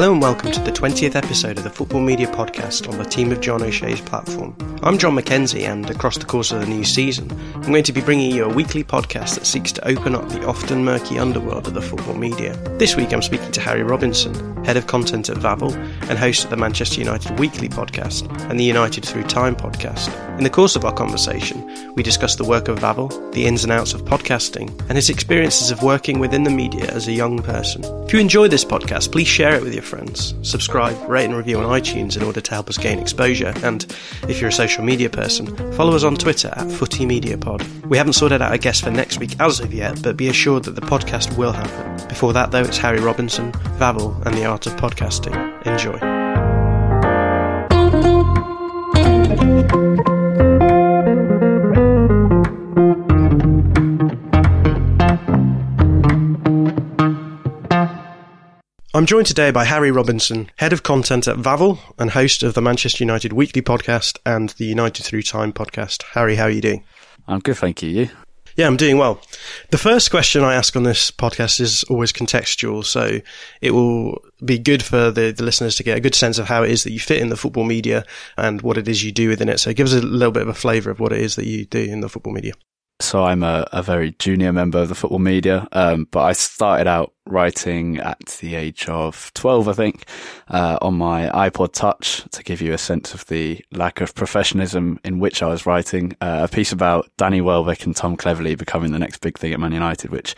Hello and welcome to the 20th episode of the Football Media Podcast on the Team of John O'Shea's platform. I'm Jon Mackenzie, and across the course of the new season, I'm going to be bringing you a weekly podcast that seeks to open up the often murky underworld of the football media. This week, I'm speaking to Harry Robinson, head of content at Vavel and host of the Manchester United Weekly podcast and the United Through Time podcast. In the course of our conversation, we discuss the work of Vavel, the ins and outs of podcasting, and his experiences of working within the media as a young person. If you enjoy this podcast, please share it with your friends. Subscribe, rate, and review on iTunes in order to help us gain exposure. And if you're a social media person, follow us on Twitter at FootyMediaPod. We haven't sorted out a guest for next week as of yet, but be assured that the podcast will happen. Before that, though, it's Harry Robinson, Vavel, and the art of podcasting. Enjoy. I'm joined today by Harry Robinson, head of content at Vavel and host of the Manchester United Weekly podcast and the United Through Time podcast. Harry, how are you doing? I'm good, thank you. You? Yeah, I'm doing well. The first question I ask on this podcast is always contextual, so it will be good for the, the listeners to get a good sense of how it is that you fit in the football media and what it is you do within it. So give us a little bit of a flavour of what it is that you do in the football media. So I'm a, a very junior member of the football media, um, but I started out writing at the age of 12, I think, uh, on my iPod Touch to give you a sense of the lack of professionalism in which I was writing uh, a piece about Danny Welbeck and Tom Cleverley becoming the next big thing at Man United, which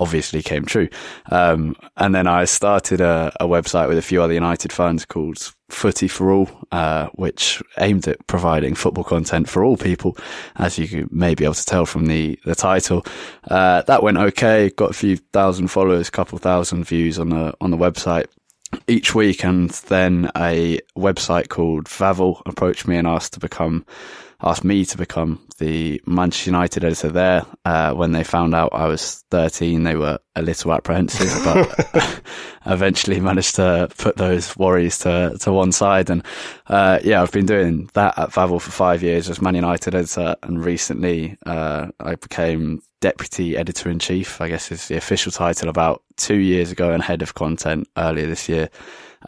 obviously came true. Um, and then I started a, a, website with a few other United fans called Footy for All, uh, which aimed at providing football content for all people, as you may be able to tell from the, the title. Uh, that went okay, got a few thousand followers, couple thousand views on the, on the website each week. And then a website called Vavel approached me and asked to become asked me to become the Manchester United editor there. Uh, when they found out I was 13, they were a little apprehensive, but eventually managed to put those worries to, to one side. And, uh, yeah, I've been doing that at Vavel for five years as Man United editor. And recently, uh, I became deputy editor in chief, I guess is the official title about two years ago and head of content earlier this year.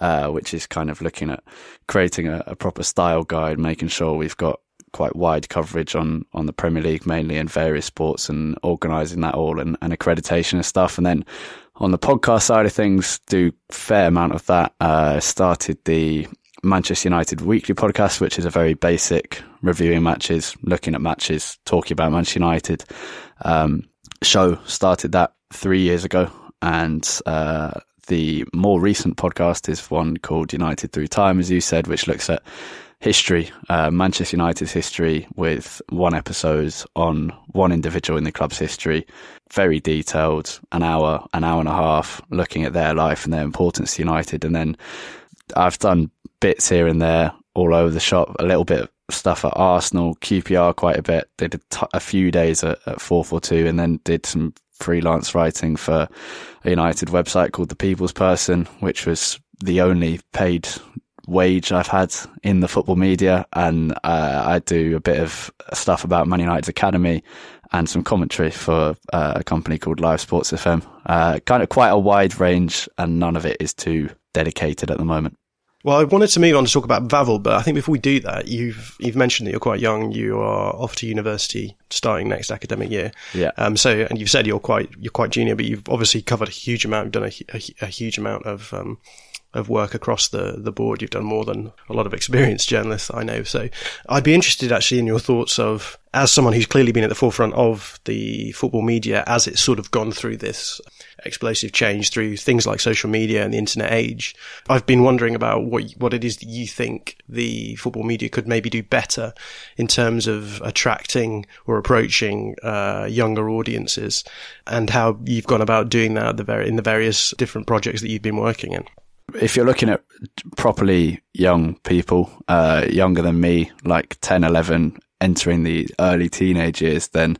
Uh, which is kind of looking at creating a, a, proper style guide, making sure we've got quite wide coverage on on the Premier League mainly and various sports and organising that all and, and, accreditation and stuff. And then on the podcast side of things, do fair amount of that. Uh, started the Manchester United Weekly podcast, which is a very basic reviewing matches, looking at matches, talking about Manchester United um, show. Started that three years ago, and uh, the more recent podcast is one called United Through Time, as you said, which looks at history, uh, Manchester United's history, with one episode on one individual in the club's history. Very detailed, an hour, an hour and a half, looking at their life and their importance to United. And then I've done bits here and there all over the shop, a little bit of stuff at Arsenal, QPR quite a bit. Did a, t- a few days at, at 442 and then did some freelance writing for a United website called The People's Person, which was the only paid wage I've had in the football media, and uh, I do a bit of stuff about Man United's academy and some commentary for uh, a company called Live Sports FM. Uh, kind of quite a wide range, and none of it is too dedicated at the moment. Well, I wanted to move on to talk about Vavel, but I think before we do that, you've you've mentioned that you're quite young. You are off to university starting next academic year. Yeah. Um. So, and you've said you're quite you're quite junior, but you've obviously covered a huge amount. You've done a, a, a huge amount of um, of work across the, the board. You've done more than a lot of experienced journalists I know. So I'd be interested actually in your thoughts of, as someone who's clearly been at the forefront of the football media as it's sort of gone through this explosive change through things like social media and the internet age. I've been wondering about what, what it is that you think the football media could maybe do better in terms of attracting or approaching uh, younger audiences and how you've gone about doing that the very, in the various different projects that you've been working in if you're looking at properly young people, uh, younger than me, like 10, 11, entering the early teenage years, then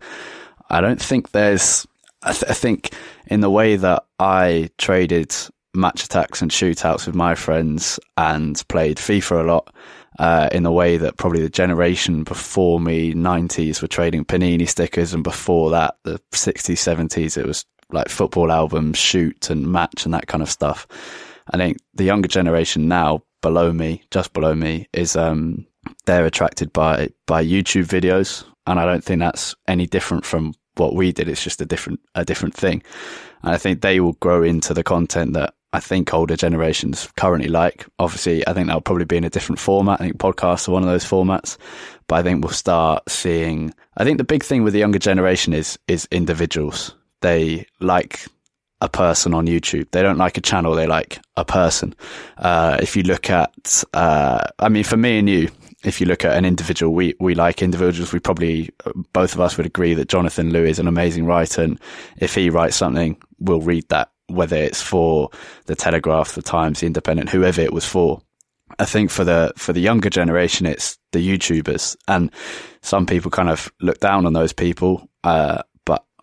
I don't think there's, I, th- I think in the way that I traded Match Attax and shootouts with my friends and played FIFA a lot, uh, in the way that probably the generation before me, 90s, were trading Panini stickers, and before that, the 60s, 70s, it was like football albums, shoot and match and that kind of stuff. I think the younger generation now, below me, just below me, is um, they're attracted by by YouTube videos, and I don't think that's any different from what we did. It's just a different a different thing, and I think they will grow into the content that I think older generations currently like. Obviously, I think that'll probably be in a different format. I think podcasts are one of those formats, but I think we'll start seeing. I think the big thing with the younger generation is is individuals. They like a person on YouTube. They don't like a channel. They like a person. Uh, if you look at, uh, I mean, for me and you, if you look at an individual, we, we like individuals. We probably, both of us would agree that Jonathan Liew is an amazing writer. And if he writes something, we'll read that, whether it's for the Telegraph, the Times, the Independent, whoever it was for. I think for the, for the younger generation, it's the YouTubers and some people kind of look down on those people. Uh,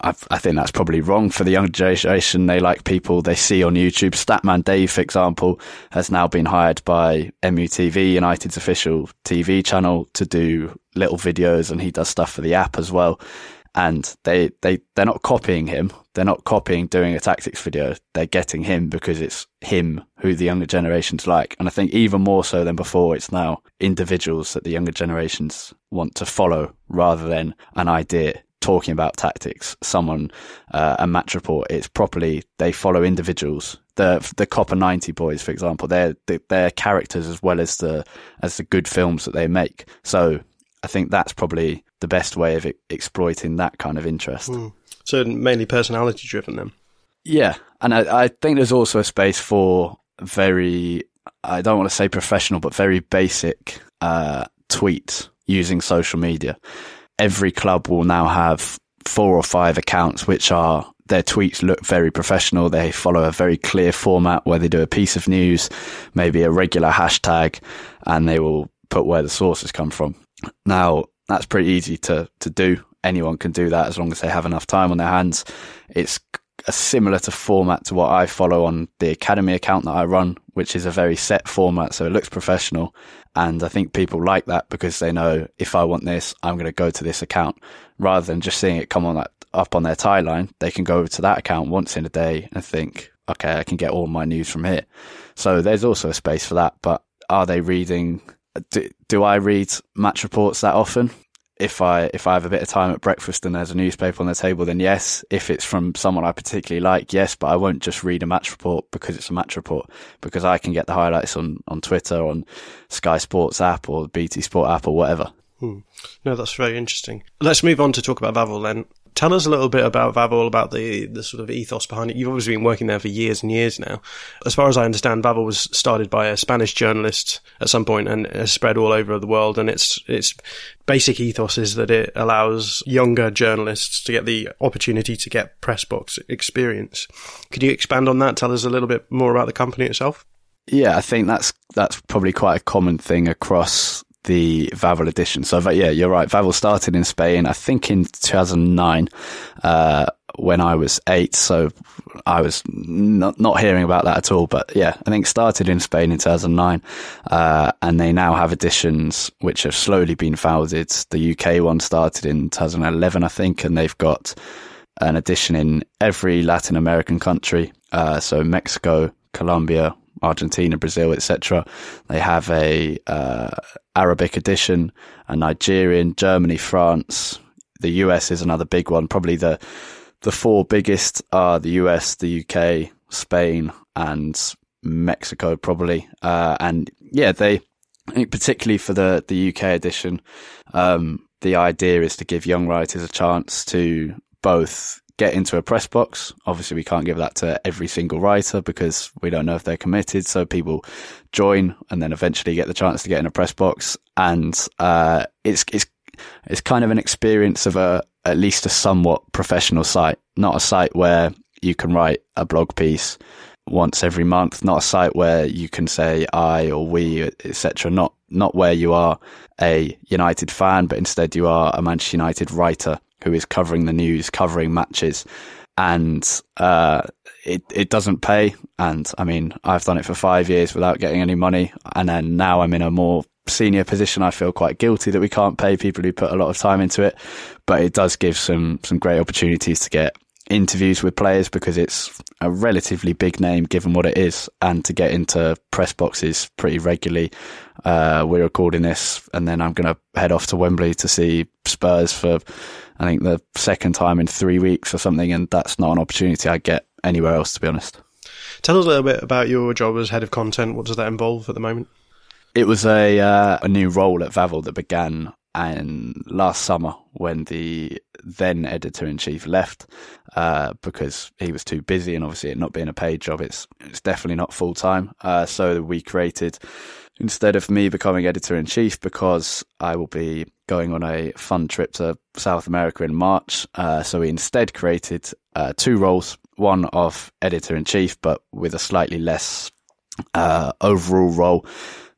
I, I, think that's probably wrong for the younger generation. They like people they see on YouTube. Statman Dave, for example, has now been hired by MUTV, United's official TV channel, to do little videos, and he does stuff for the app as well. And they they they're not copying him. They're not copying doing a tactics video. They're getting him because it's him who the younger generations like. And I think even more so than before, it's now individuals that the younger generations want to follow rather than an idea talking about tactics, someone, uh, a match report, it's properly, they follow individuals. The, the Copa90 boys, for example, they're, they're characters as well as the, as the good films that they make. So I think that's probably the best way of exploiting that kind of interest. Mm. So mainly personality driven then? Yeah. And I, I think there's also a space for very, I don't want to say professional, but very basic, uh, tweets using social media every club will now have four or five accounts which are their tweets look very professional. They follow a very clear format where they do a piece of news, maybe a regular hashtag, and they will put where the sources come from. Now, that's pretty easy to, to do. Anyone can do that as long as they have enough time on their hands. It's a similar to format to what I follow on the academy account that I run, which is a very set format. So it looks professional. And I think people like that because they know if I want this, I'm going to go to this account rather than just seeing it come on that up on their timeline. They can go to that account once in a day and think, okay, I can get all my news from here. So there's also a space for that. But are they reading? Do, do I read match reports that often? If I if I have a bit of time at breakfast and there's a newspaper on the table, then yes. If it's from someone I particularly like, yes. But I won't just read a match report because it's a match report because I can get the highlights on on Twitter, on Sky Sports app or BT Sport app or whatever. Hmm. No, that's very interesting. Let's move on to talk about Vavel then. Tell us a little bit about Vavel, about the, the sort of ethos behind it. You've obviously been working there for years and years now. As far as I understand, Vavel was started by a Spanish journalist at some point and has spread all over the world. And its its basic ethos is that it allows younger journalists to get the opportunity to get press box experience. Could you expand on that? Tell us a little bit more about the company itself. Yeah, I think that's that's probably quite a common thing across the Vavel edition. So yeah, you're right. Vavel started in Spain, I think in 2009, uh, when I was eight. So I was not, not hearing about that at all. But yeah, I think started in Spain in 2009. Uh, and they now have editions which have slowly been founded. The UK one started in 2011, I think, and they've got an edition in every Latin American country. Uh, so Mexico, Colombia, Argentina, Brazil, etc. They have a uh, Arabic edition, a Nigerian, Germany, France. The US is another big one. Probably the the four biggest are the US, the UK, Spain, and Mexico, probably. Uh, and yeah, they particularly for the the UK edition, um, the idea is to give young writers a chance to both get into a press box. Obviously, we can't give that to every single writer because we don't know if they're committed. So people join and then eventually get the chance to get in a press box. And, uh, it's, it's, it's kind of an experience of a, at least a somewhat professional site, not a site where you can write a blog piece once every month, not a site where you can say I or we, etc. Not, not where you are a United fan, but instead you are a Manchester United writer who is covering the news, covering matches, and uh, it it doesn't pay. And I mean, I've done it for five years without getting any money, and then now I'm in a more senior position. I feel quite guilty that we can't pay people who put a lot of time into it, but it does give some some great opportunities to get interviews with players because it's a relatively big name given what it is, and to get into press boxes pretty regularly. Uh, we're recording this, and then I'm going to head off to Wembley to see Spurs for, I think, the second time in three weeks or something, and that's not an opportunity I get anywhere else, to be honest. Tell us a little bit about your job as head of content. What does that involve at the moment? It was a uh, a new role at Vavel that began and last summer when the then editor in chief left uh, because he was too busy and obviously it not being a paid job it's it's definitely not full time uh, so we created instead of me becoming editor in chief because I will be going on a fun trip to South America in March uh, so we instead created uh, two roles one of editor in chief but with a slightly less uh, overall role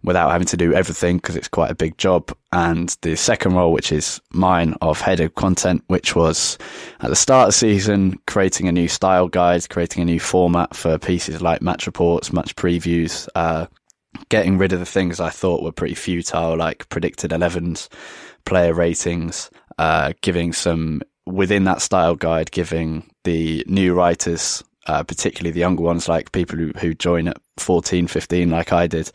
without having to do everything because it's quite a big job. And the second role, which is mine of head of content, which was at the start of the season, creating a new style guide, creating a new format for pieces like match reports, match previews, uh, getting rid of the things I thought were pretty futile, like predicted 11s, player ratings, uh, giving some within that style guide, giving the new writers, uh, particularly the younger ones, like people who, who join at 14, 15, like I did,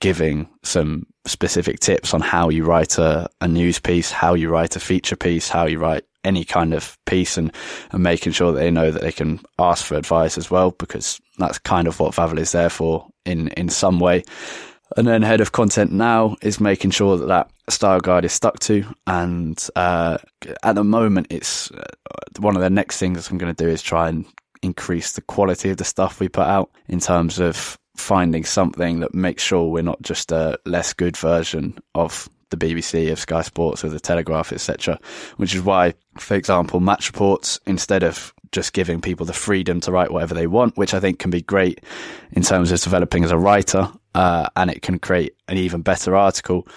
giving some specific tips on how you write a, a news piece, how you write a feature piece, how you write any kind of piece and, and making sure that they know that they can ask for advice as well, because that's kind of what Vavel is there for in, in some way. And then head of content now is making sure that that style guide is stuck to. And uh, at the moment, it's uh, one of the next things I'm going to do is try and increase the quality of the stuff we put out in terms of finding something that makes sure we're not just a less good version of the BBC, of Sky Sports, or the Telegraph, etc. Which is why, for example, match reports, instead of just giving people the freedom to write whatever they want, which I think can be great in terms of developing as a writer, uh, and it can create an even better article.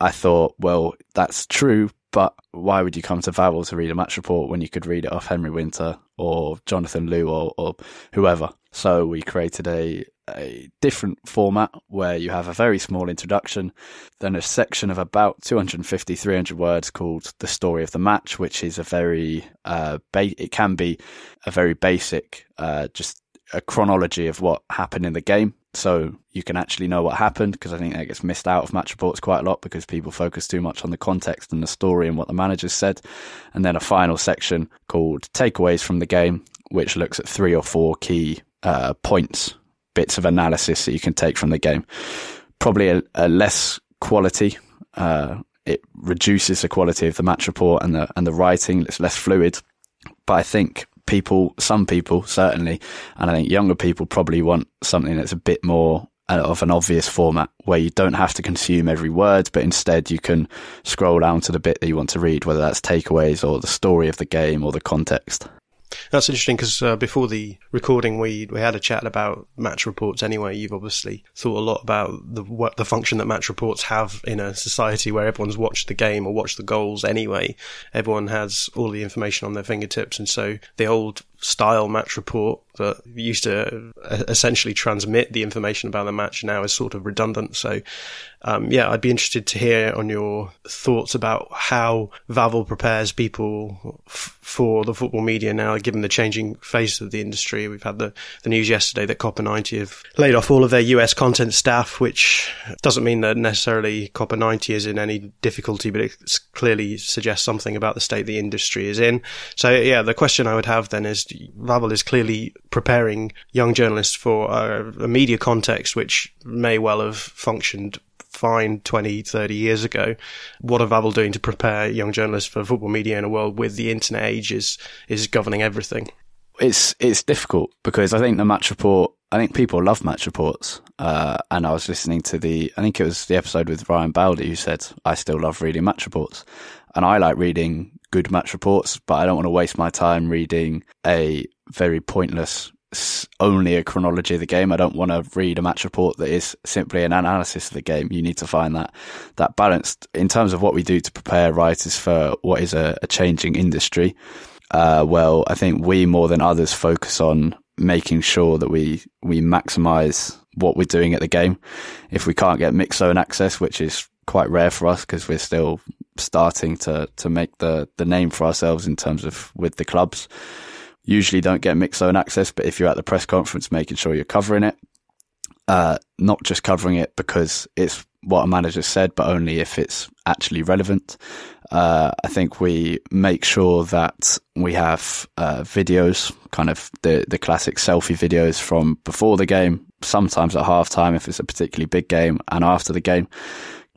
I thought, well, that's true, but why would you come to Vavel to read a match report when you could read it off Henry Winter or Jonathan Liew or, or whoever? So we created a a different format where you have a very small introduction, then a section of about 250, 300 words called the story of the match, which is a very, uh, ba- it can be a very basic, uh, just a chronology of what happened in the game. So you can actually know what happened because I think that gets missed out of match reports quite a lot because people focus too much on the context and the story and what the managers said. And then a final section called takeaways from the game, which looks at three or four key uh, points bits of analysis that you can take from the game. Probably a, a less quality. Uh, it reduces the quality of the match report and the and the writing. It's less fluid. But I think people, some people certainly, and I think younger people probably want something that's a bit more uh, of an obvious format where you don't have to consume every word, but instead you can scroll down to the bit that you want to read, whether that's takeaways or the story of the game or the context. That's interesting because uh, before the recording, we we had a chat about match reports. Anyway, you've obviously thought a lot about the what the function that match reports have in a society where everyone's watched the game or watched the goals. Anyway, everyone has all the information on their fingertips, and so the old style match report that used to uh, essentially transmit the information about the match now is sort of redundant. So, um, yeah, I'd be interested to hear on your thoughts about how Vavel prepares people f- for the football media now, given the changing face of the industry. We've had the, the news yesterday that Copa90 have laid off all of their US content staff, which doesn't mean that necessarily Copa90 is in any difficulty, but it clearly suggests something about the state the industry is in. So, yeah, the question I would have then is Vavel is clearly preparing young journalists for a, a media context which may well have functioned fine 20, 30 years ago. What are Vavel doing to prepare young journalists for football media in a world with the internet age is, is governing everything? It's it's difficult because I think the match report. I think people love match reports, uh, and I was listening to the. I think it was the episode with Ryan Baldi who said, "I still love reading match reports," and I like reading good match reports, but I don't want to waste my time reading a very pointless only a chronology of the game. I don't want to read a match report that is simply an analysis of the game. You need to find that that balance in terms of what we do to prepare writers for what is a, a changing industry. Uh, well, I think we more than others focus on making sure that we we maximize what we're doing at the game. If we can't get mix zone access, which is quite rare for us because we're still starting to to make the the name for ourselves in terms of with the clubs. Usually don't get mixed zone access, but if you're at the press conference, making sure you're covering it, uh, not just covering it because it's what a manager said, but only if it's actually relevant. Uh, I think we make sure that we have uh, videos, kind of the the classic selfie videos from before the game, sometimes at halftime if it's a particularly big game, and after the game,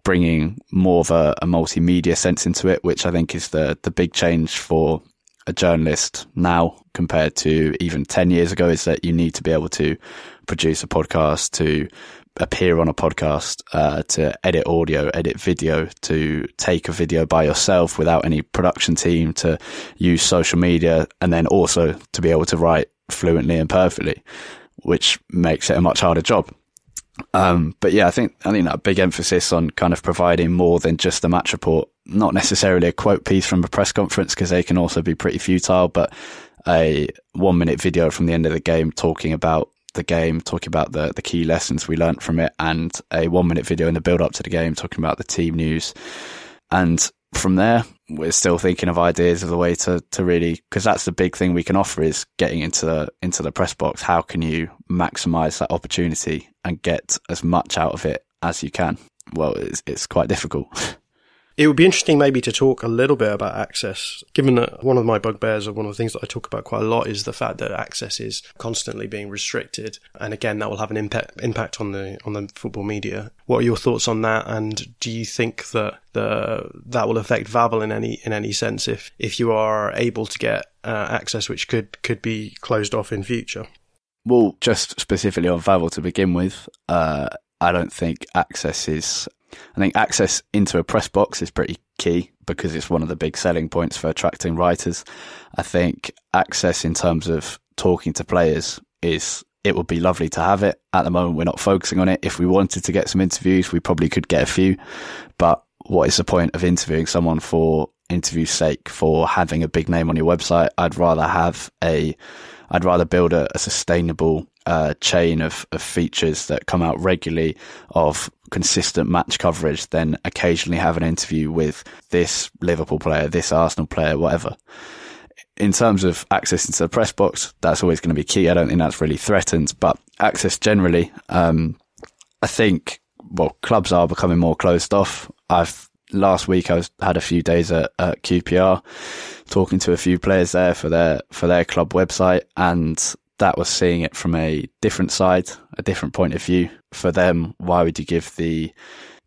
bringing more of a, a multimedia sense into it, which I think is the the big change for a journalist now compared to even 10 years ago is that you need to be able to produce a podcast, to appear on a podcast, uh, to edit audio, edit video, to take a video by yourself without any production team, to use social media, and then also to be able to write fluently and perfectly, which makes it a much harder job. Um, but yeah, I think I think that big emphasis on kind of providing more than just a match report, not necessarily a quote piece from a press conference because they can also be pretty futile, but a one minute video from the end of the game talking about the game, talking about the the key lessons we learnt from it, and a one minute video in the build up to the game talking about the team news. And from there, we're still thinking of ideas of the way to, to really, because that's the big thing we can offer is getting into the, into the press box. How can you maximize that opportunity and get as much out of it as you can? Well, it's, it's quite difficult. It would be interesting maybe to talk a little bit about access, given that one of my bugbears or one of the things that I talk about quite a lot is the fact that access is constantly being restricted. And again, that will have an impact, impact on the, on the football media. What are your thoughts on that? And do you think that the, that will affect Vavel in any, in any sense if, if you are able to get uh, access which could, could be closed off in future? Well, just specifically on Vavel to begin with, uh, I don't think access is I think access into a press box is pretty key because it's one of the big selling points for attracting writers. I think access in terms of talking to players is it would be lovely to have it. At the moment, we're not focusing on it. If we wanted to get some interviews, we probably could get a few. But what is the point of interviewing someone for interview's sake, for having a big name on your website? I'd rather have a, I'd rather build a, a sustainable uh, chain of, of features that come out regularly of consistent match coverage then occasionally have an interview with this Liverpool player, this Arsenal player, whatever. In terms of access into the press box, that's always going to be key. I don't think that's really threatened, but access generally, um, I think, well, clubs are becoming more closed off. I've last week I was had a few days at, at QPR talking to a few players there for their for their club website and that was seeing it from a different side, a different point of view. For them, why would you give the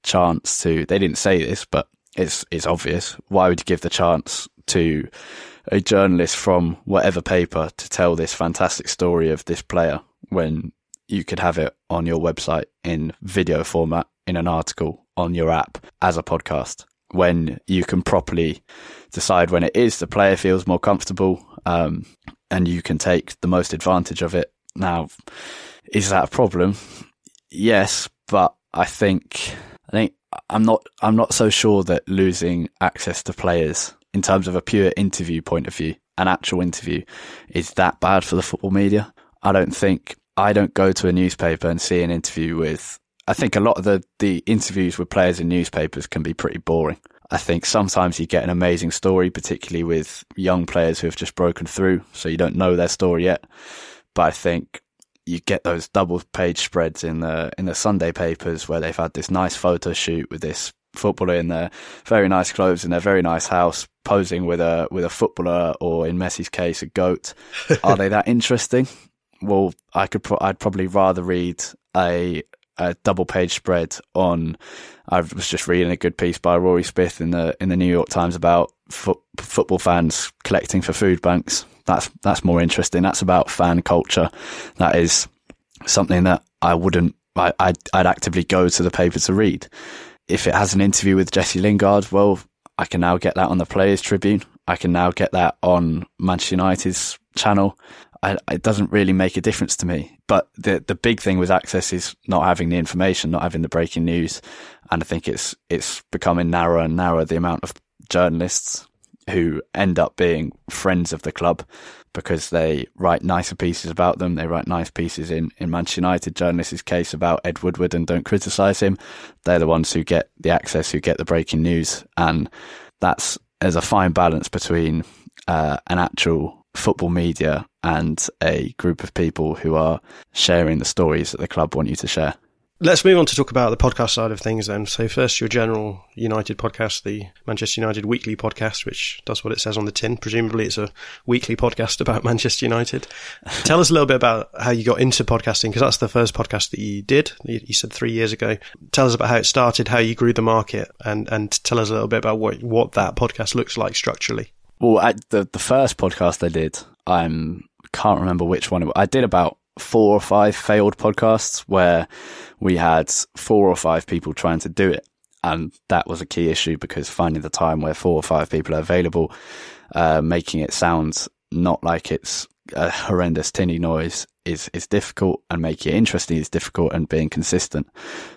chance to? They didn't say this, but it's it's obvious. Why would you give the chance to a journalist from whatever paper to tell this fantastic story of this player when you could have it on your website in video format, in an article, on your app, as a podcast? When you can properly decide when it is the player feels more comfortable um, and you can take the most advantage of it. Now, is that a problem? Yes, but I think I think I'm not I'm not so sure that losing access to players in terms of a pure interview point of view, an actual interview, is that bad for the football media. I don't think I don't go to a newspaper and see an interview with I think a lot of the, the interviews with players in newspapers can be pretty boring. I think sometimes you get an amazing story, particularly with young players who have just broken through, so you don't know their story yet. But I think you get those double page spreads in the in the Sunday papers where they've had this nice photo shoot with this footballer in their very nice clothes in their very nice house posing with a with a footballer or in Messi's case a goat. Are they that interesting? Well, I could pro- I'd probably rather read a a double page spread on. I was just reading a good piece by Rory Smith in the in the New York Times about fo- football fans collecting for food banks. That's that's more interesting. That's about fan culture. That is something that I wouldn't. I, I'd, I'd actively go to the paper to read. If it has an interview with Jesse Lingard, well, I can now get that on the Players Tribune. I can now get that on Manchester United's channel. I, it doesn't really make a difference to me. But the the big thing with access is not having the information, not having the breaking news, and I think it's it's becoming narrower and narrower the amount of journalists who end up being friends of the club because they write nicer pieces about them. They write nice pieces in, in Manchester United journalists' case about Ed Woodward and don't criticise him. They're the ones who get the access, who get the breaking news. And that's, there's a fine balance between uh, an actual football media and a group of people who are sharing the stories that the club want you to share. Let's move on to talk about the podcast side of things then. So first, your general United podcast, the Manchester United Weekly podcast, which does what it says on the tin. Presumably it's a weekly podcast about Manchester United. Tell us a little bit about how you got into podcasting, because that's the first podcast that you did. You said three years ago. Tell us about how it started, how you grew the market, and, and tell us a little bit about what, what that podcast looks like structurally. Well, the, the first podcast I did, I can't remember which one. I did about four or five failed podcasts where we had four or five people trying to do it. And that was a key issue because finding the time where four or five people are available, uh, making it sound not like it's a horrendous tinny noise is, is difficult and making it interesting is difficult and being consistent.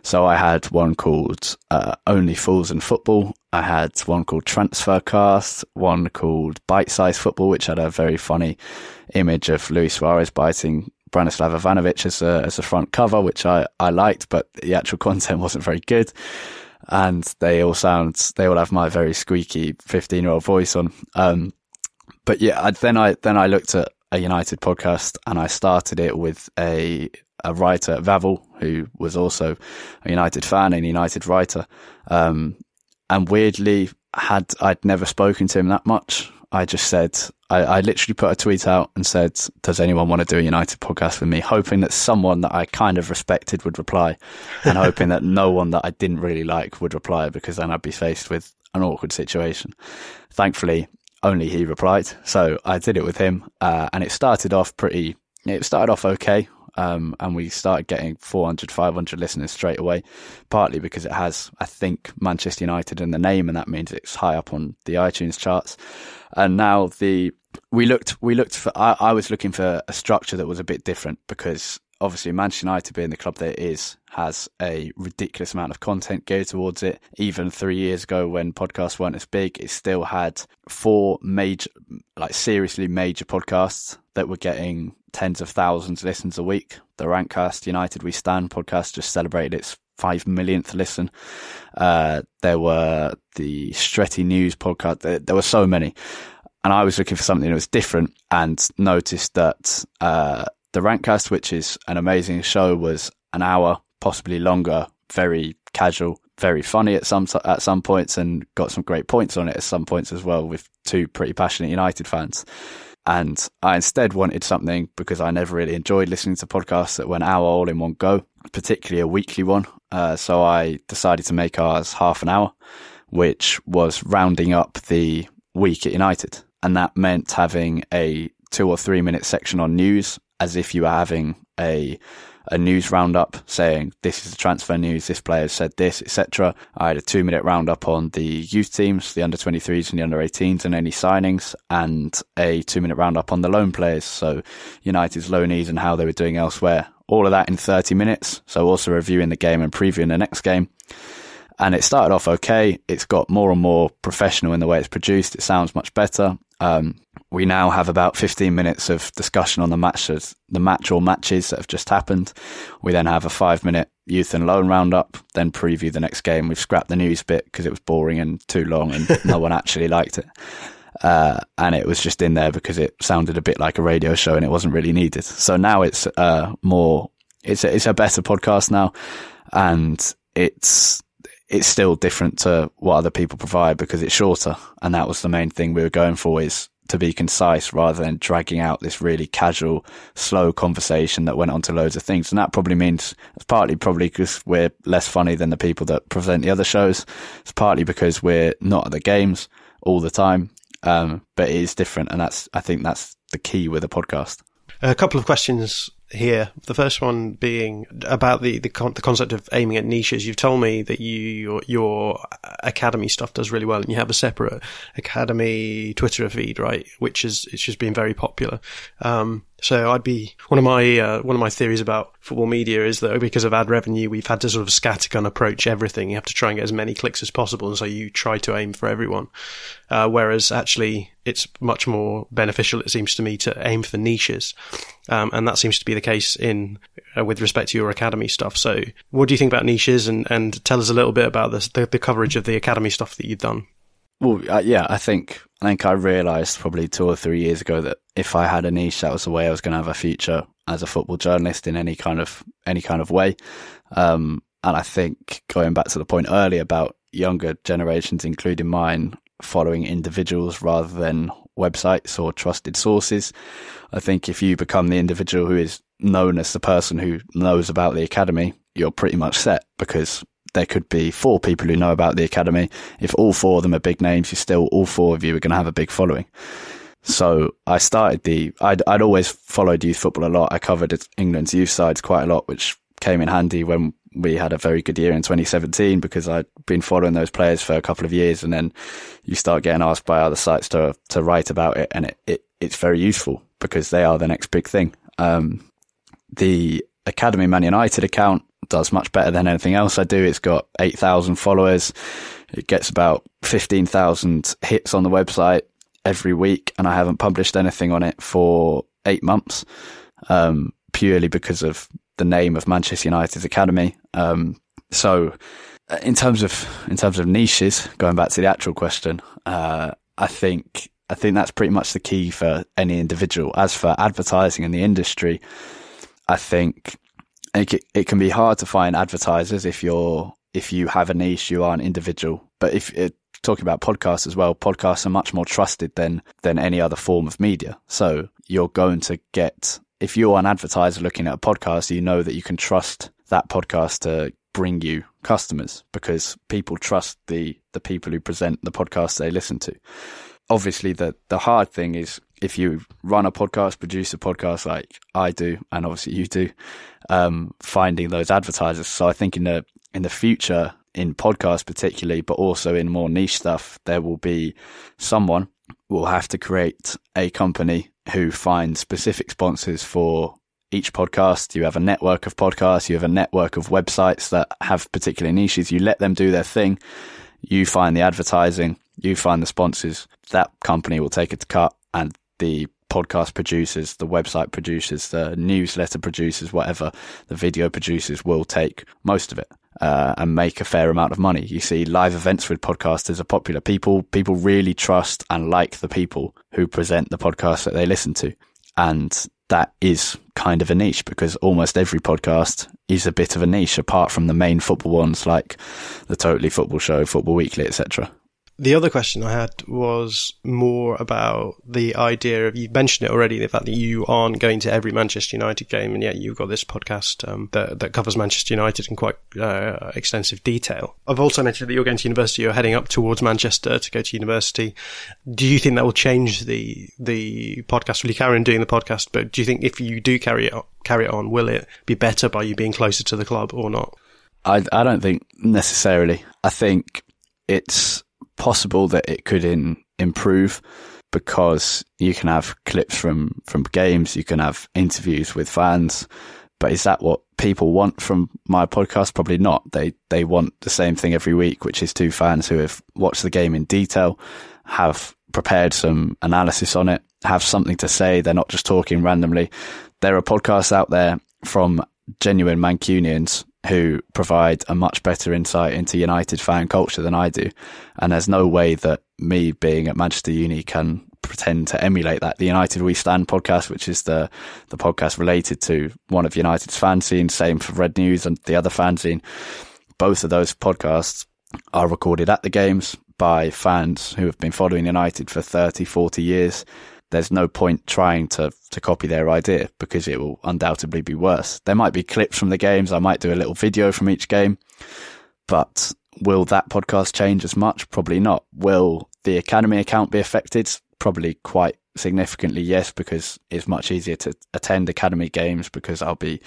So I had one called, uh, Only Fools and Football. I had one called Transfer Cast, one called Bite Size Football, which had a very funny image of Luis Suarez biting Branislav Ivanovic as a, as a front cover, which I, I liked, but the actual content wasn't very good. And they all sound, they all have my very squeaky 15 year old voice on. Um, but yeah, I, then I, then I looked at a United podcast and I started it with a, a writer, Vavel, who was also a United fan and a United writer. Um, and weirdly had, I'd never spoken to him that much. I just said, I, I, literally put a tweet out and said, does anyone want to do a United podcast with me? Hoping that someone that I kind of respected would reply and hoping that no one that I didn't really like would reply because then I'd be faced with an awkward situation. Thankfully, only he replied. So I did it with him. Uh, and it started off pretty, it started off okay. Um, and we started getting 400, 500 listeners straight away, partly because it has, I think, Manchester United in the name, and that means it's high up on the iTunes charts. And now the we looked we looked for I, I was looking for a structure that was a bit different because obviously Manchester United being the club that it is has a ridiculous amount of content geared towards it. Even three years ago when podcasts weren't as big, it still had four major, like seriously major podcasts that were getting tens of thousands of listens a week. The Rantcast United We Stand podcast just celebrated its five millionth listen. Uh, there were the Stretty News podcast. There, there, were so many. And I was looking for something that was different and noticed that, uh, the Rantcast, which is an amazing show, was an hour, possibly longer, very casual, very funny at some at some points, and got some great points on it at some points as well with two pretty passionate United fans. And I instead wanted something because I never really enjoyed listening to podcasts that went hour all in one go, particularly a weekly one. Uh, so I decided to make ours half an hour, which was rounding up the week at United. And that meant having a two or three minute section on news as if you were having a a news roundup saying this is the transfer news, this player said this, etc. I had a two minute roundup on the youth teams, the under 23s and the under 18s and any signings and a two minute roundup on the loan players. So United's loanees and how they were doing elsewhere. All of that in 30 minutes. So also reviewing the game and previewing the next game. And it started off okay. It's got more and more professional in the way it's produced. It sounds much better. Um, we now have about 15 minutes of discussion on the matches, the match or matches that have just happened. We then have a five minute youth and loan roundup, then preview the next game. We've scrapped the news bit because it was boring and too long and no one actually liked it. Uh, and it was just in there because it sounded a bit like a radio show and it wasn't really needed. So now it's, uh, more, it's a, it's a better podcast now and it's, it's still different to what other people provide because it's shorter. And that was the main thing we were going for is to be concise rather than dragging out this really casual, slow conversation that went on to loads of things. And that probably means it's partly probably because we're less funny than the people that present the other shows. It's partly because we're not at the games all the time. Um, but it is different. And that's, I think that's the key with a podcast. A couple of questions here. The first one being about the the, con- the, concept of aiming at niches. You've told me that you your, your, academy stuff does really well, and you have a separate academy Twitter feed, right? Which is it's just been very popular. Um, so I'd be one of my uh, one of my theories about football media is that because of ad revenue, we've had to sort of scattergun approach everything. You have to try and get as many clicks as possible, and so you try to aim for everyone. Uh, whereas actually, it's much more beneficial. It seems to me to aim for niches, um, and that seems to be the case in uh, with respect to your academy stuff. So, what do you think about niches, and and tell us a little bit about this, the, the coverage of the academy stuff that you've done. Well, uh, yeah, I think I think I realised probably two or three years ago that if I had a niche, that was the way I was going to have a future as a football journalist in any kind of any kind of way. Um, and I think going back to the point earlier about younger generations, including mine, following individuals rather than websites or trusted sources. I think if you become the individual who is known as the person who knows about the academy, you're pretty much set because there could be four people who know about the academy. If all four of them are big names, you still all four of you are going to have a big following. So I started the, I'd, I'd always followed youth football a lot. I covered England's youth sides quite a lot, which came in handy when we had a very good year in 2017 because I'd been following those players for a couple of years and then you start getting asked by other sites to, to write about it and it, it it's very useful because they are the next big thing. Um, the Academy Man United account does much better than anything else I do. It's got 8,000 followers. It gets about 15,000 hits on the website every week and I haven't published anything on it for eight months. Um, purely because of the name of Manchester United's academy. Um, so, uh, in terms of in terms of niches, going back to the actual question, uh, I think I think that's pretty much the key for any individual. As for advertising in the industry, I think it, it can be hard to find advertisers if you're if you have a niche, you are an individual. But if it, talking about podcasts as well, podcasts are much more trusted than than any other form of media. So you're going to get if you're an advertiser looking at a podcast, you know that you can trust that podcast to bring you customers because people trust the the people who present the podcast they listen to. Obviously, the the hard thing is if you run a podcast, produce a podcast like I do, and obviously you do, um, finding those advertisers. So I think in the in the future, in podcasts particularly, but also in more niche stuff, there will be someone will have to create a company who finds specific sponsors for each podcast. You have a network of podcasts, you have a network of websites that have particular niches. You let them do their thing. You find the advertising, you find the sponsors. That company will take it to cut and the podcast producers, the website producers, the newsletter producers, whatever, the video producers will take most of it uh, and make a fair amount of money. You see, live events with podcasters are popular. People people really trust and like the people who present the podcast that they listen to, and that is kind of a niche because almost every podcast is a bit of a niche, apart from the main football ones like the Totally Football Show, Football Weekly, etc. The other question I had was more about the idea of you've mentioned it already, the fact that you aren't going to every Manchester United game, and yet you've got this podcast um, that that covers Manchester United in quite uh, extensive detail. I've also mentioned that you're going to university, you're heading up towards Manchester to go to university. Do you think that will change the the podcast? Will you carry on doing the podcast? But do you think if you do carry it carry it on, will it be better by you being closer to the club or not? I I don't think necessarily. I think it's possible that it could in, improve because you can have clips from, from games, you can have interviews with fans. But is that what people want from my podcast? Probably not. They they want the same thing every week, which is two fans who have watched the game in detail, have prepared some analysis on it, have something to say. They're not just talking randomly. There are podcasts out there from genuine Mancunians who provide a much better insight into United fan culture than I do. And there's no way that me being at Manchester Uni can pretend to emulate that. The United We Stand podcast, which is the, the podcast related to one of United's fanzines, same for Red News and the other fanzine. Both of those podcasts are recorded at the games by fans who have been following United for 30, 40 years there's no point trying to to copy their idea because it will undoubtedly be worse. There might be clips from the games. I might do a little video from each game, but will that podcast change as much? Probably not. Will the academy account be affected? Probably quite significantly, yes, because it's much easier to attend academy games because I'll be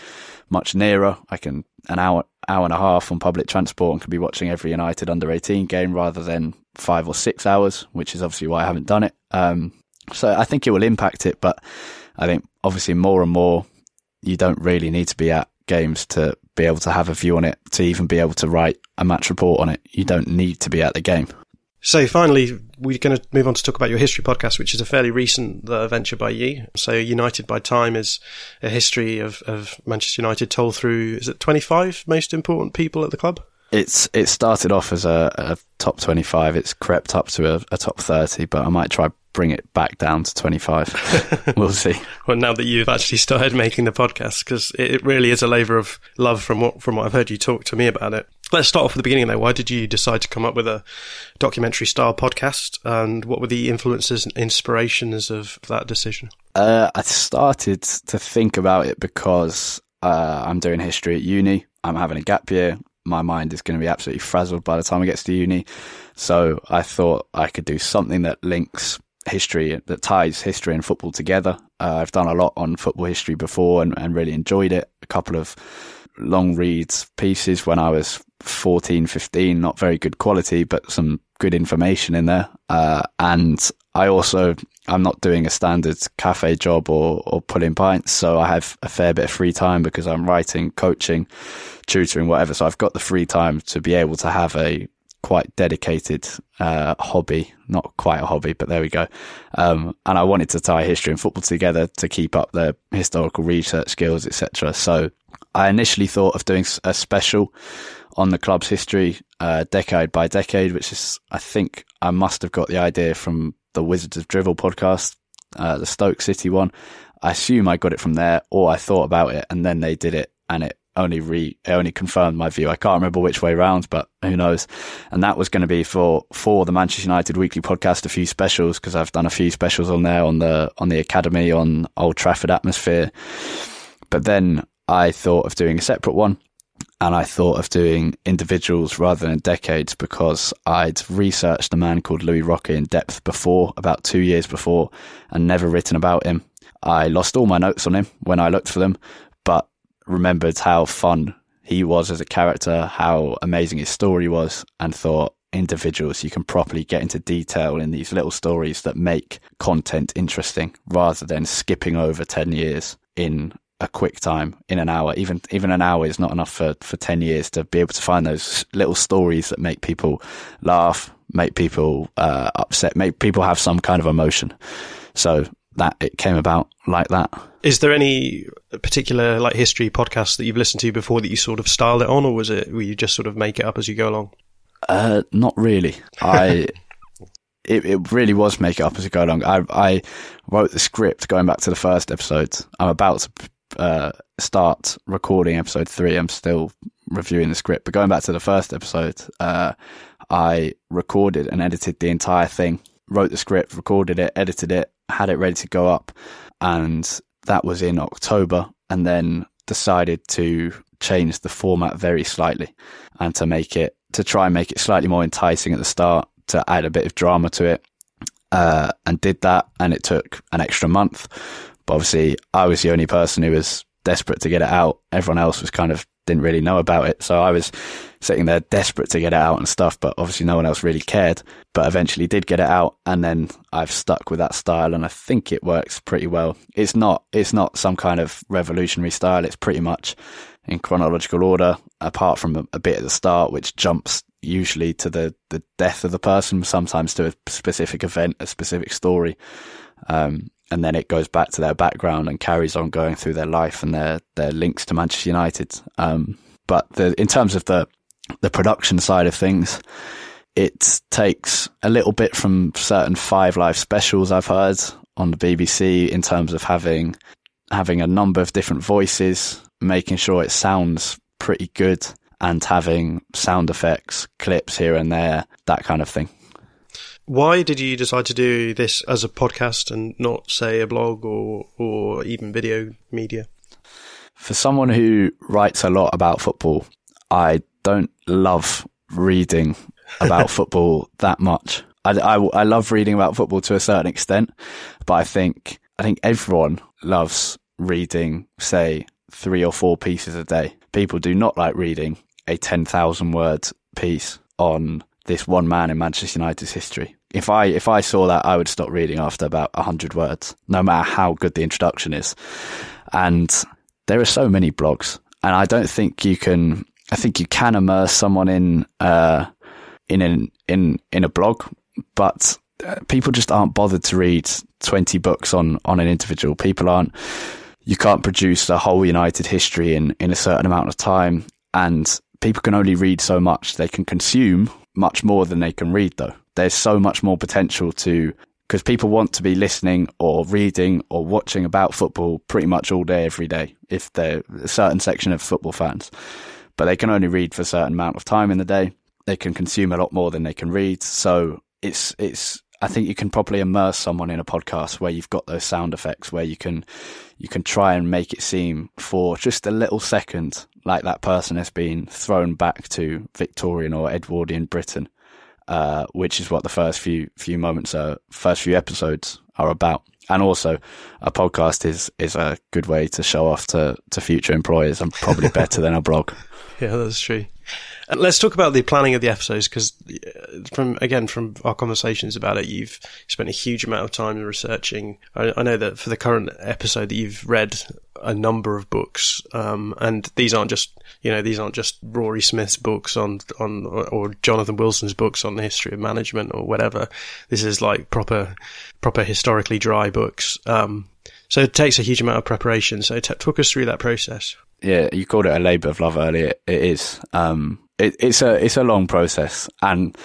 much nearer. I can an hour hour and a half on public transport and can be watching every United under 18 game rather than five or six hours, which is obviously why I haven't done it. Um, so I think it will impact it, but I think obviously more and more you don't really need to be at games to be able to have a view on it, to even be able to write a match report on it. You don't need to be at the game. So finally, we're going to move on to talk about your history podcast, which is a fairly recent uh, venture by you. So United by Time is a history of, of Manchester United told through, is it 25 most important people at the club? It's it started off as a, a top twenty five. It's crept up to a, a, top thirty, but I might try bring it back down to twenty five. we'll see. Well, now that you've actually started making the podcast, because it really is a labour of love from what from what I've heard you talk to me about it. Let's start off at the beginning though. Why did you decide to come up with a documentary style podcast, and what were the influences and inspirations of that decision? Uh, I started to think about it because uh, I'm doing history at uni. I'm having a gap year. My mind is going to be absolutely frazzled by the time I get to uni. So I thought I could do something that links history, that ties history and football together. Uh, I've done a lot on football history before and, and really enjoyed it. A couple of long reads pieces when I was 14, 15, not very good quality, but some good information in there. Uh, and I also, I'm not doing a standard cafe job or, or pulling pints. So I have a fair bit of free time because I'm writing, coaching, tutoring, whatever. So I've got the free time to be able to have a quite dedicated uh, hobby, not quite a hobby, but there we go. Um, and I wanted to tie history and football together to keep up the historical research skills, etc. So I initially thought of doing a special on the club's history, uh, decade by decade, which is, I think, I must have got the idea from the Wizards of Drivel podcast, uh, the Stoke City one. I assume I got it from there, or I thought about it and then they did it, and it only re it only confirmed my view. I can't remember which way round, but who knows? And that was going to be for for the Manchester United Weekly podcast, a few specials because I've done a few specials on there on the on the academy on Old Trafford atmosphere. But then I thought of doing a separate one and I thought of doing individuals rather than decades because I'd researched a man called Louis Rocca in depth before, about two years before, and never written about him. I lost all my notes on him when I looked for them, but remembered how fun he was as a character, how amazing his story was, and thought individuals you can properly get into detail in these little stories that make content interesting rather than skipping over 10 years in a quick time in an hour. Even even an hour is not enough for, for ten years to be able to find those little stories that make people laugh, make people uh, upset, make people have some kind of emotion. So that it came about like that. Is there any particular like history podcast that you've listened to before that you sort of styled it on, or was it where you just sort of make it up as you go along? Uh, not really. I. it, it really was make it up as you go along. I, I wrote the script going back to the first episode. I'm about to uh, start recording episode three. I'm still reviewing the script, but going back to the first episode, uh, I recorded and edited the entire thing, wrote the script, recorded it, edited it, had it ready to go up, and that was in October, and then decided to change the format very slightly and to make it to try and make it slightly more enticing at the start to add a bit of drama to it uh, and did that and it took an extra month but obviously, I was the only person who was desperate to get it out. Everyone else was kind of didn't really know about it. So I was sitting there desperate to get it out and stuff, but obviously no one else really cared. But eventually did get it out and then I've stuck with that style and I think it works pretty well. It's not it's not some kind of revolutionary style. It's pretty much in chronological order, apart from a, a bit at the start, which jumps usually to the, the death of the person, sometimes to a specific event, a specific story. Um, and then it goes back to their background and carries on going through their life and their their links to Manchester United. Um, but the, in terms of the the production side of things, it takes a little bit from certain Five Live specials I've heard on the BBC in terms of having having a number of different voices, making sure it sounds pretty good, and having sound effects, clips here and there, that kind of thing. Why did you decide to do this as a podcast and not, say, a blog or, or even video media? For someone who writes a lot about football, I don't love reading about football that much. I, I, I love reading about football to a certain extent, but I think I think everyone loves reading, say, three or four pieces a day. People do not like reading a ten thousand word piece on this one man in Manchester United's history if I if I saw that, I would stop reading after about hundred words, no matter how good the introduction is. And there are so many blogs, and I don't think you can. I think you can immerse someone in uh, in an, in in a blog, but uh, people just aren't bothered to read twenty books on on an individual. People aren't. You can't produce a whole United history in in a certain amount of time, and people can only read so much. They can consume much more than they can read, though. There's so much more potential to because people want to be listening or reading or watching about football pretty much all day, every day, if they're a certain section of football fans. But they can only read for a certain amount of time in the day. They can consume a lot more than they can read. So it's, it's, I think you can probably immerse someone in a podcast where you've got those sound effects where you can, you can try and make it seem for just a little second like that person has been thrown back to Victorian or Edwardian Britain uh, which is what the first few few moments, are, first few episodes are about. And also, a podcast is is a good way to show off to to future employers. I'm probably better than a blog. Yeah, that's true. And let's talk about the planning of the episodes because, uh, from again from our conversations about it, you've spent a huge amount of time researching. I, I know that for the current episode that you've read a number of books, um, and these aren't just you know these aren't just Rory Smith's books on on or Jonathan Wilson's books on the history of management or whatever. This is like proper proper historically dry books. Um, so it takes a huge amount of preparation. So t- talk us through that process. Yeah, you called it a labour of love earlier. It is. Um, it, it's a it's a long process, and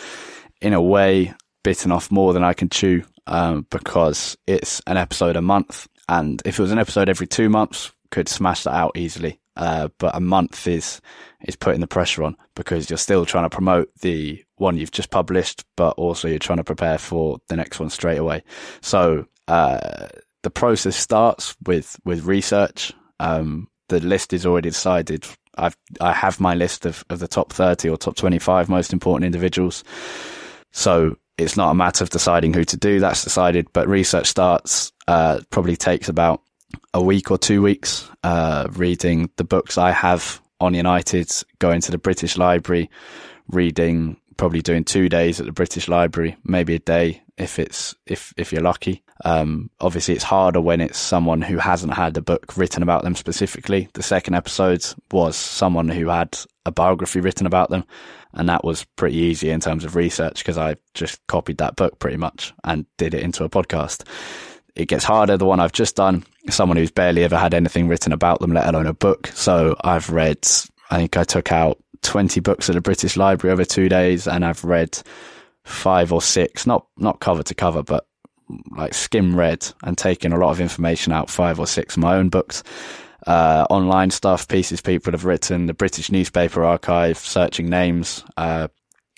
in a way, bitten off more than I can chew um, because it's an episode a month, and if it was an episode every two months, could smash that out easily. Uh, but a month is is putting the pressure on because you're still trying to promote the one you've just published, but also you're trying to prepare for the next one straight away. So uh, the process starts with with research. Um, the list is already decided I've I have my list of, of the top thirty or top twenty five most important individuals. So it's not a matter of deciding who to do. That's decided. But research starts uh, probably takes about a week or two weeks. Uh, reading the books I have on United, going to the British Library, reading probably doing two days at the British Library, maybe a day if it's if if you're lucky. Um, obviously, it's harder when it's someone who hasn't had a book written about them specifically. The second episode was someone who had a biography written about them, and that was pretty easy in terms of research because I just copied that book pretty much and did it into a podcast. It gets harder. The one I've just done, someone who's barely ever had anything written about them, let alone a book. So I've read. I think I took out 20 books at the British Library over two days, and I've read five or six, not not cover to cover, but like skim read and taken a lot of information out, five or six of my own books, uh, online stuff, pieces people have written, the British newspaper archive, searching names. Uh,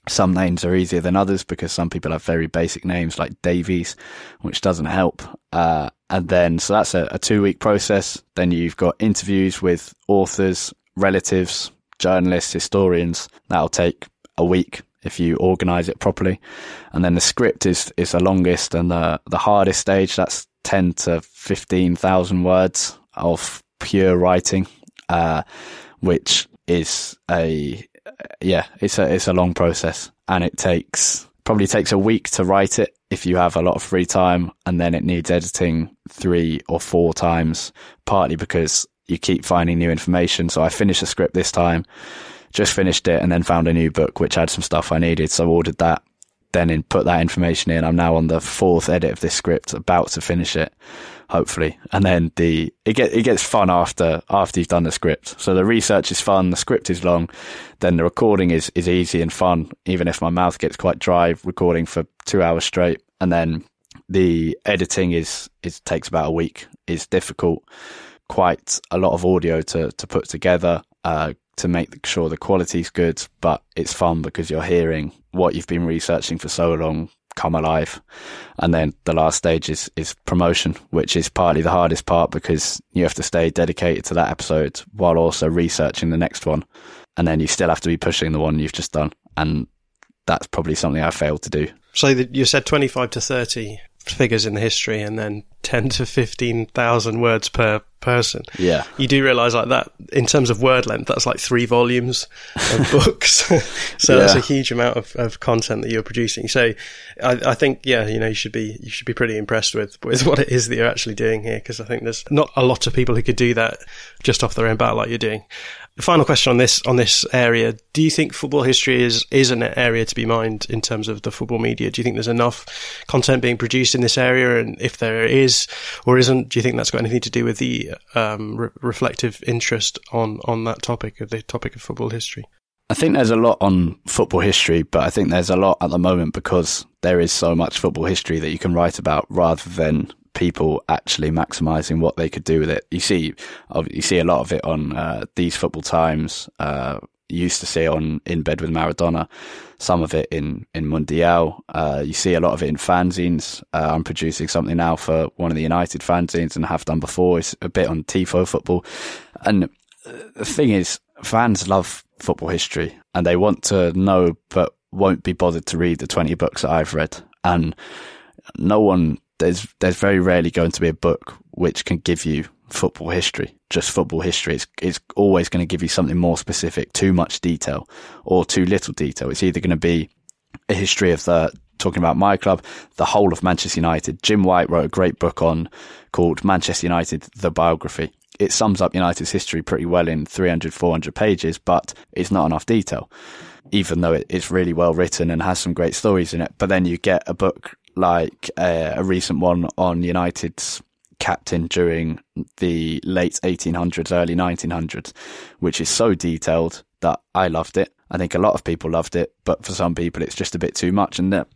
some names are easier than others because some people have very basic names like Davies, which doesn't help. Uh, and then, so that's a, a two week process. Then you've got interviews with authors, relatives, journalists, historians. That'll take a week if you organize it properly. And then the script is, is the longest and the, the hardest stage. That's 10 to 15,000 words of pure writing, uh, which is a, yeah, it's a, it's a long process and it takes, probably takes a week to write it if you have a lot of free time and then it needs editing three or four times, partly because you keep finding new information. So I finished the script this time, just finished it, and then found a new book which had some stuff I needed. So I ordered that, then in, put that information in. I'm now on the fourth edit of this script, about to finish it, hopefully. And then the it get it gets fun after after you've done the script. So the research is fun, the script is long, then the recording is is easy and fun. Even if my mouth gets quite dry, recording for two hours straight, and then the editing is is takes about a week. It's difficult quite a lot of audio to, to put together uh, to make sure the quality's good, but it's fun because you're hearing what you've been researching for so long come alive. And then the last stage is, is promotion, which is partly the hardest part because you have to stay dedicated to that episode while also researching the next one. And then you still have to be pushing the one you've just done. And that's probably something I failed to do. So you said 25 to 30 figures in the history and then 10 to 15,000 words per person. Yeah. You do realize like that in terms of word length, that's like three volumes of books. so yeah. that's a huge amount of, of content that you're producing. So I, I, think, yeah, you know, you should be, you should be pretty impressed with, with what it is that you're actually doing here. Cause I think there's not a lot of people who could do that just off their own bat like you're doing. Final question on this on this area: Do you think football history is is an area to be mined in terms of the football media? Do you think there's enough content being produced in this area, and if there is or isn't, do you think that's got anything to do with the um, re- reflective interest on on that topic of the topic of football history? I think there's a lot on football history, but I think there's a lot at the moment because there is so much football history that you can write about rather than people actually maximizing what they could do with it. You see, you see a lot of it on uh, these football times. Uh, used to see on in bed with Maradona, some of it in in Mundial. Uh, you see a lot of it in fanzines. Uh, I'm producing something now for one of the United fanzines and have done before. It's a bit on Tifo football, and the thing is, fans love football history and they want to know, but won't be bothered to read the 20 books that I've read. And no one, there's, there's very rarely going to be a book which can give you football history, just football history. It's, it's always going to give you something more specific, too much detail or too little detail. It's either going to be a history of the, talking about my club, the whole of Manchester United. Jim White wrote a great book on called Manchester United, the biography it sums up United's history pretty well in 300, 400 pages, but it's not enough detail, even though it's really well written and has some great stories in it. But then you get a book like uh, a recent one on United's captain during the late 1800s, early 1900s, which is so detailed that I loved it. I think a lot of people loved it, but for some people, it's just a bit too much. And the,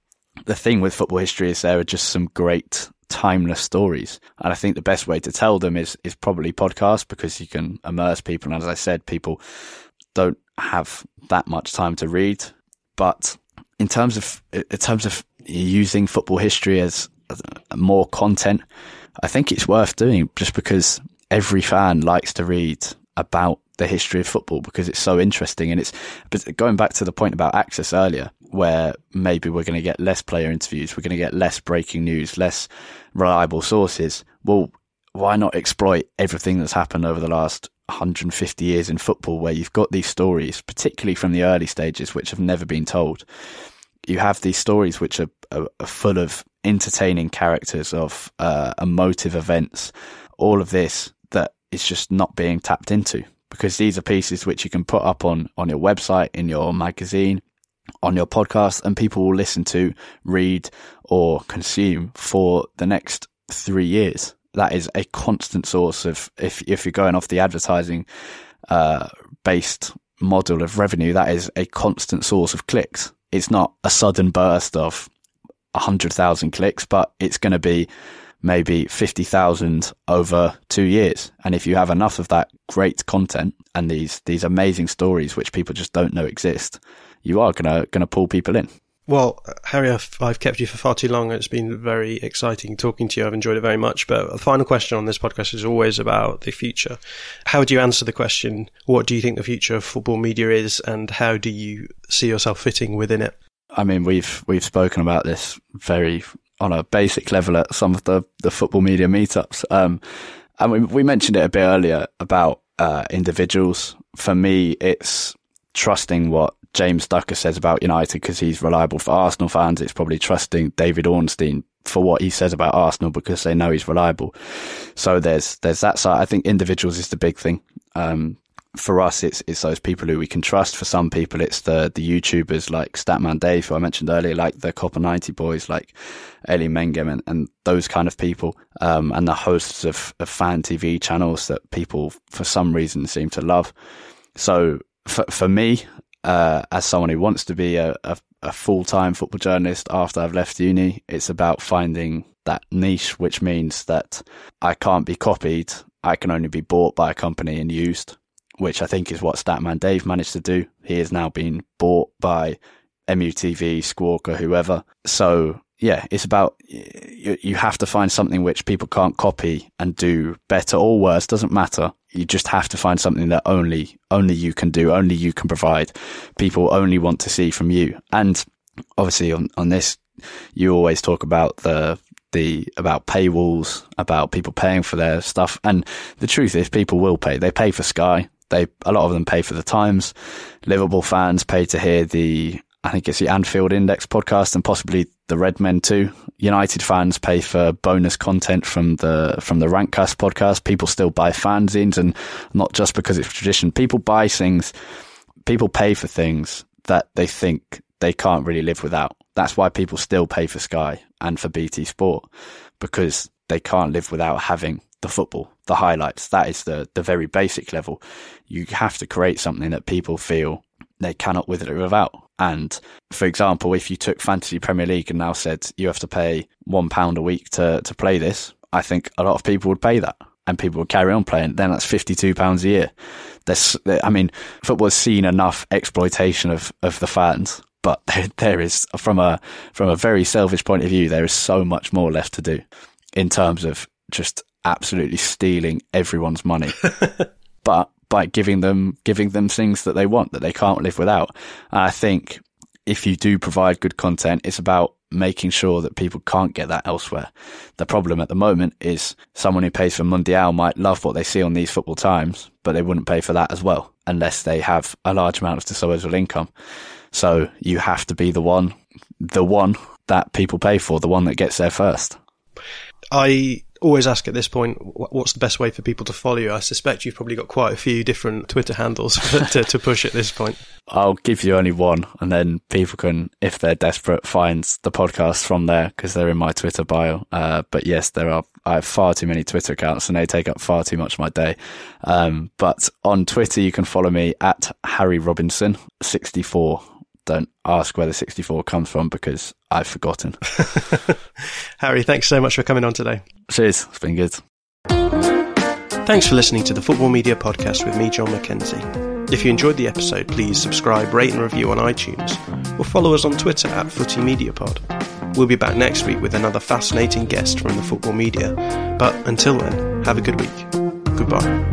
the thing with football history is there are just some great timeless stories. And I think the best way to tell them is, is probably podcast because you can immerse people. And as I said, people don't have that much time to read. But in terms of, in terms of using football history as more content, I think it's worth doing just because every fan likes to read about the history of football because it's so interesting. And it's, but going back to the point about access earlier, where maybe we're going to get less player interviews, we're going to get less breaking news, less reliable sources. Well, why not exploit everything that's happened over the last 150 years in football where you've got these stories, particularly from the early stages, which have never been told. You have these stories which are, are, are full of entertaining characters, of uh, emotive events, all of this that is just not being tapped into because these are pieces which you can put up on, on your website, in your magazine, on your podcast and people will listen to, read or consume for the next three years. That is a constant source of, if, if you're going off the advertising, uh, based model of revenue, that is a constant source of clicks. It's not a sudden burst of a hundred thousand clicks, but it's going to be maybe 50,000 over two years. And if you have enough of that great content and these, these amazing stories, which people just don't know exist, you are gonna gonna pull people in. Well, Harry, I've, I've, kept you for far too long. It's been very exciting talking to you. I've enjoyed it very much. But the final question on this podcast is always about the future. How would you answer the question? What do you think the future of football media is, and how do you see yourself fitting within it? I mean, we've we've spoken about this very on a basic level at some of the the football media meetups. Um, and we we mentioned it a bit earlier about uh, individuals. For me, it's trusting what James Ducker says about United because he's reliable for Arsenal fans. It's probably trusting David Ornstein for what he says about Arsenal because they know he's reliable. So there's there's that side. I think individuals is the big thing. Um, for us, it's it's those people who we can trust. For some people, it's the the YouTubers like Statman Dave, who I mentioned earlier, like the Copa90 boys, like Eli Mengem, and, and those kind of people, um, and the hosts of, of fan TV channels that people for some reason seem to love. So for for me, uh, as someone who wants to be a, a, a full time football journalist after I've left uni, it's about finding that niche, which means that I can't be copied. I can only be bought by a company and used, which I think is what Statman Dave managed to do. He has now been bought by MUTV, Squawka, whoever. So yeah, it's about you, you have to find something which people can't copy and do better or worse. Doesn't matter. You just have to find something that only only you can do, only you can provide. People only want to see from you. And obviously, on on this, you always talk about the the about paywalls, about people paying for their stuff. And the truth is, people will pay. They pay for Sky. They a lot of them pay for the Times. Liverpool fans pay to hear the I think it's the Anfield Index podcast and possibly the Red Men too. United fans pay for bonus content from the from the Rantcast podcast. People still buy fanzines, and not just because it's tradition. People buy things. People pay for things that they think they can't really live without. That's why people still pay for Sky and for BT Sport because they can't live without having the football, the highlights. That is the the very basic level. You have to create something that people feel they cannot wither it without. And for example, if you took Fantasy Premier League and now said you have to pay one pound a week to, to play this, I think a lot of people would pay that and people would carry on playing. Then that's £52 a year. There's, I mean, football's seen enough exploitation of, of the fans, but there, there is, from a, from a very selfish point of view, there is so much more left to do in terms of just absolutely stealing everyone's money. but by giving them giving them things that they want that they can't live without. And I think if you do provide good content, it's about making sure that people can't get that elsewhere. The problem at the moment is someone who pays for Mundial might love what they see on these football times, but they wouldn't pay for that as well unless they have a large amount of disposable income. So you have to be the one, the one that people pay for, the one that gets there first. I always ask at this point, what's the best way for people to follow you? I suspect you've probably got quite a few different Twitter handles to, to, push at this point. I'll give you only one, and then people can, if they're desperate, find the podcast from there because they're in my Twitter bio. Uh, but yes, there are. I have far too many Twitter accounts, and they take up far too much of my day. Um, but on Twitter, you can follow me at Harry Robinson sixty four don't ask where the 64 comes from because I've forgotten. Harry, thanks so much for coming on today. Cheers. It's been good. Thanks for listening to the Football Media Podcast with me, Jon Mackenzie. If you enjoyed the episode, please subscribe, rate, and review on iTunes, or follow us on Twitter at Footy Media Pod. We'll be back next week with another fascinating guest from the football media. But until then, have a good week. Goodbye.